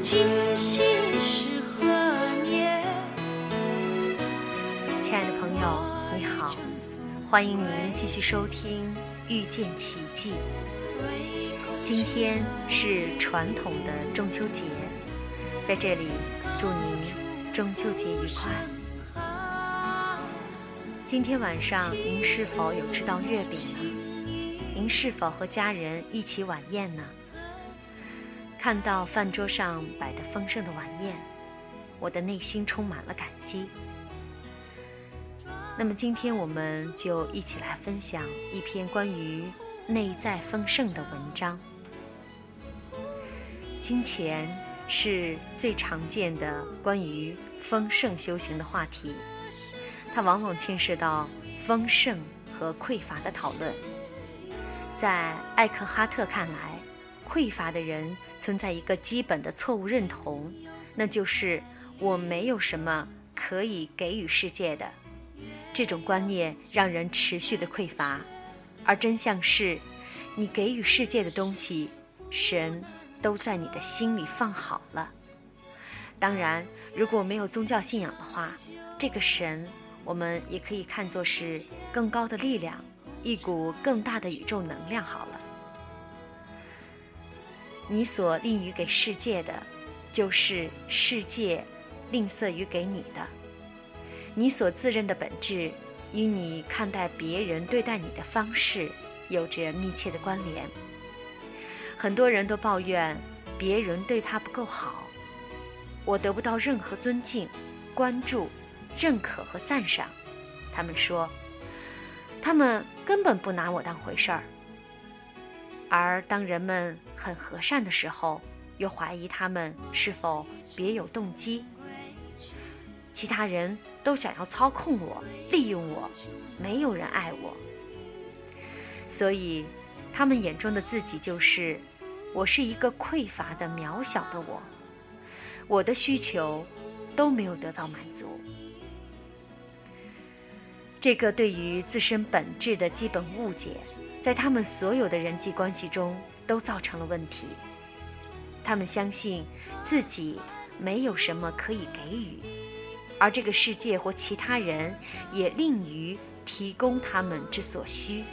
今夕是何年？亲爱的朋友，你好，欢迎您继续收听《遇见奇迹》。今天是传统的中秋节，在这里祝您中秋节愉快。今天晚上您是否有吃到月饼呢？您是否和家人一起晚宴呢？看到饭桌上摆的丰盛的晚宴，我的内心充满了感激。那么今天我们就一起来分享一篇关于内在丰盛的文章。金钱是最常见的关于丰盛修行的话题，它往往牵涉到丰盛和匮乏的讨论。在艾克哈特看来，匮乏的人存在一个基本的错误认同，那就是我没有什么可以给予世界的。这种观念让人持续的匮乏，而真相是，你给予世界的东西，神。都在你的心里放好了。当然，如果没有宗教信仰的话，这个神我们也可以看作是更高的力量，一股更大的宇宙能量。好了，你所吝于给世界的，就是世界吝啬于给你的。你所自认的本质，与你看待别人、对待你的方式，有着密切的关联。很多人都抱怨别人对他不够好，我得不到任何尊敬、关注、认可和赞赏。他们说，他们根本不拿我当回事儿。而当人们很和善的时候，又怀疑他们是否别有动机。其他人都想要操控我、利用我，没有人爱我。所以。他们眼中的自己就是，我是一个匮乏的、渺小的我，我的需求都没有得到满足。这个对于自身本质的基本误解，在他们所有的人际关系中都造成了问题。他们相信自己没有什么可以给予，而这个世界或其他人也吝于提供他们之所需。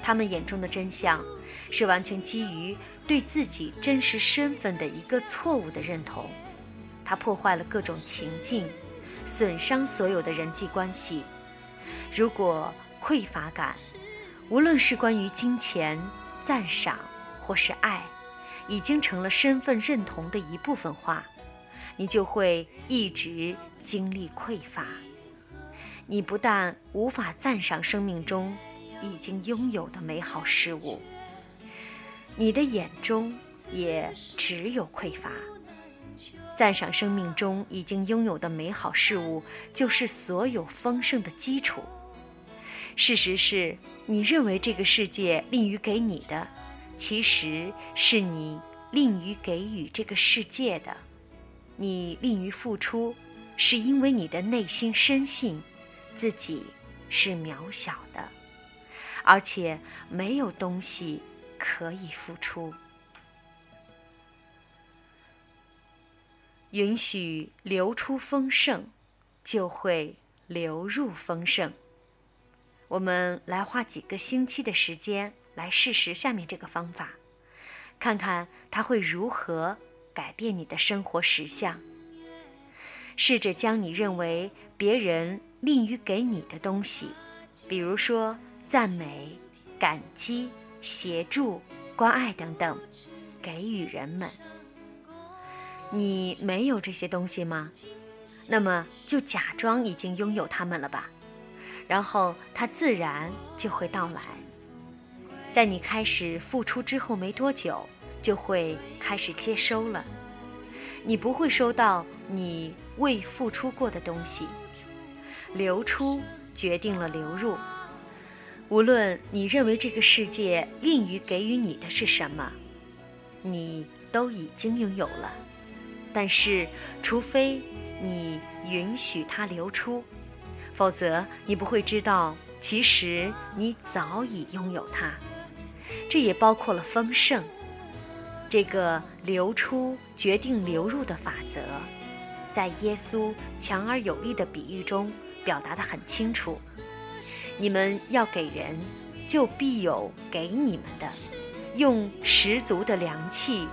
他们眼中的真相，是完全基于对自己真实身份的一个错误的认同，它破坏了各种情境，损伤所有的人际关系。如果匮乏感，无论是关于金钱、赞赏或是爱，已经成了身份认同的一部分化，你就会一直经历匮乏。你不但无法赞赏生命中。已经拥有的美好事物，你的眼中也只有匮乏。赞赏生命中已经拥有的美好事物，就是所有丰盛的基础。事实是，你认为这个世界吝于给你的，其实是你吝于给予这个世界的。你吝于付出，是因为你的内心深信自己是渺小的。而且没有东西可以付出。允许流出丰盛，就会流入丰盛。我们来花几个星期的时间来试试下面这个方法，看看它会如何改变你的生活实相。试着将你认为别人吝于给你的东西，比如说。赞美、感激、协助、关爱等等，给予人们。你没有这些东西吗？那么就假装已经拥有它们了吧，然后它自然就会到来。在你开始付出之后没多久，就会开始接收了。你不会收到你未付出过的东西。流出决定了流入。无论你认为这个世界吝于给予你的是什么，你都已经拥有了。但是，除非你允许它流出，否则你不会知道，其实你早已拥有它。这也包括了丰盛，这个流出决定流入的法则，在耶稣强而有力的比喻中表达得很清楚。你们要给人，就必有给你们的，用十足的良气，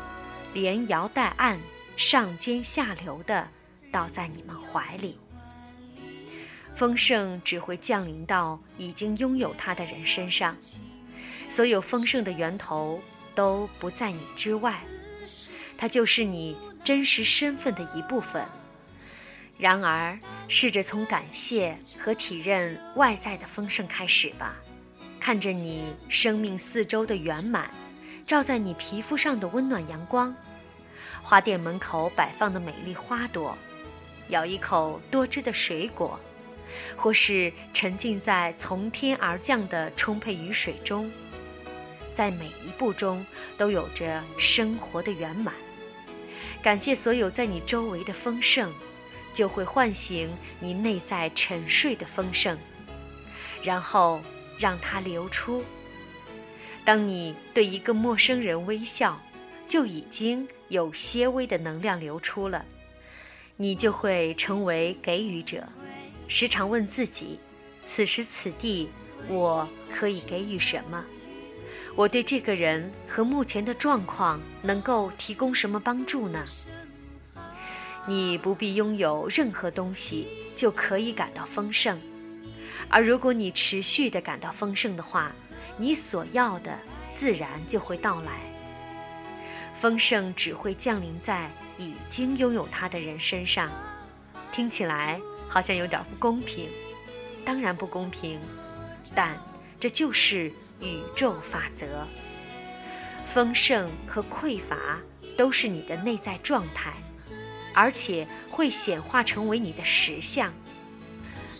连摇带按，上尖下流的倒在你们怀里。丰盛只会降临到已经拥有它的人身上，所有丰盛的源头都不在你之外，它就是你真实身份的一部分。然而，试着从感谢和体认外在的丰盛开始吧，看着你生命四周的圆满，照在你皮肤上的温暖阳光，花店门口摆放的美丽花朵，咬一口多汁的水果。或是沉浸在从天而降的充沛雨水中，在每一步中都有着生活的圆满。感谢所有在你周围的丰盛，就会唤醒你内在沉睡的丰盛，然后让它流出。当你对一个陌生人微笑，就已经有些微的能量流出了，你就会成为给予者。时常问自己：此时此地，我可以给予什么？我对这个人和目前的状况能够提供什么帮助呢？你不必拥有任何东西就可以感到丰盛，而如果你持续的感到丰盛的话，你所要的自然就会到来。丰盛只会降临在已经拥有它的人身上。听起来。好像有点不公平，当然不公平，但这就是宇宙法则。丰盛和匮乏都是你的内在状态，而且会显化成为你的实相。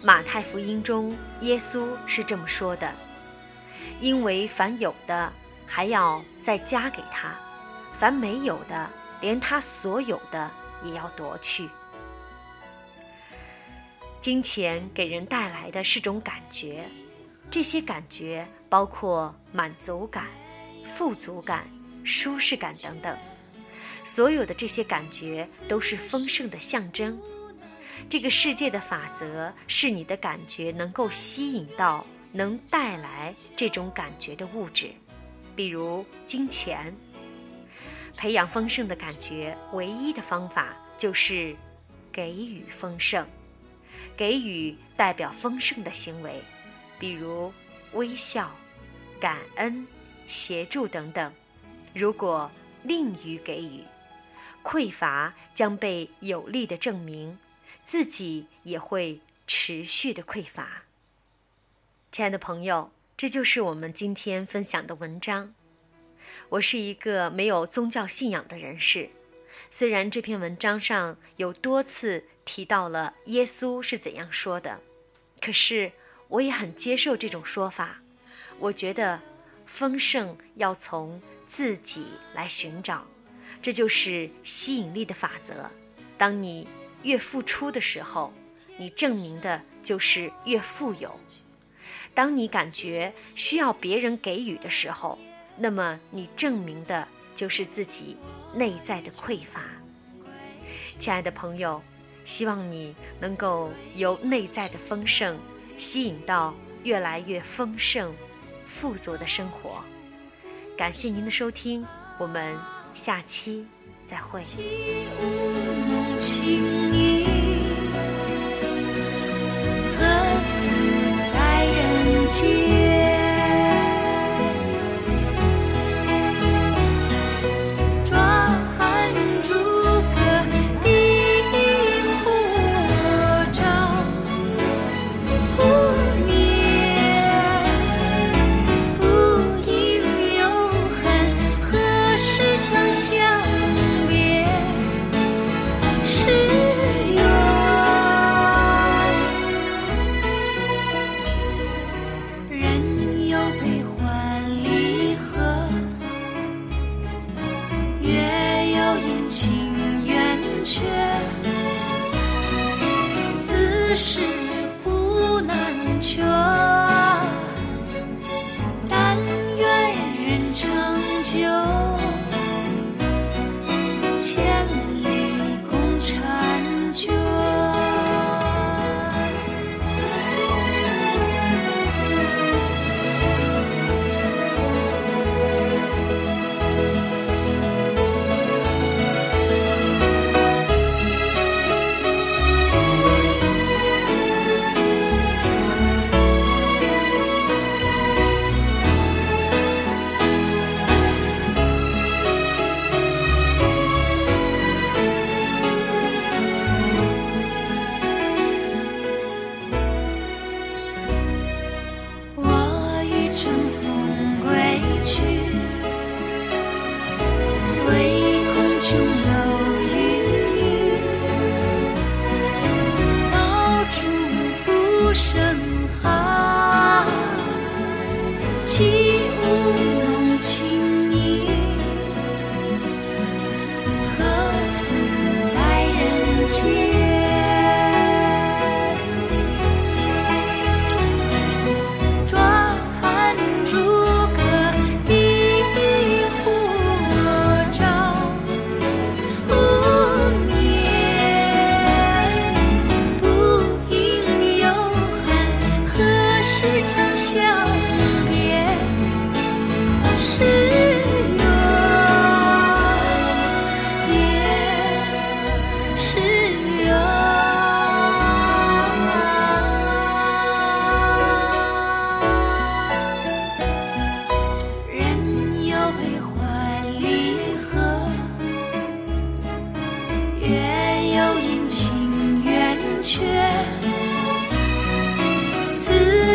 马太福音中，耶稣是这么说的：“因为凡有的还要再加给他，凡没有的，连他所有的也要夺去。”金钱给人带来的是种感觉，这些感觉包括满足感、富足感、舒适感等等。所有的这些感觉都是丰盛的象征。这个世界的法则是你的感觉能够吸引到能带来这种感觉的物质，比如金钱。培养丰盛的感觉，唯一的方法就是给予丰盛。给予代表丰盛的行为，比如微笑、感恩、协助等等。如果吝于给予，匮乏将被有力的证明，自己也会持续的匮乏。亲爱的朋友，这就是我们今天分享的文章。我是一个没有宗教信仰的人士。虽然这篇文章上有多次提到了耶稣是怎样说的，可是我也很接受这种说法。我觉得丰盛要从自己来寻找，这就是吸引力的法则。当你越付出的时候，你证明的就是越富有；当你感觉需要别人给予的时候，那么你证明的。就是自己内在的匮乏，亲爱的朋友，希望你能够由内在的丰盛吸引到越来越丰盛、富足的生活。感谢您的收听，我们下期再会。何似在人间？she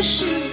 是。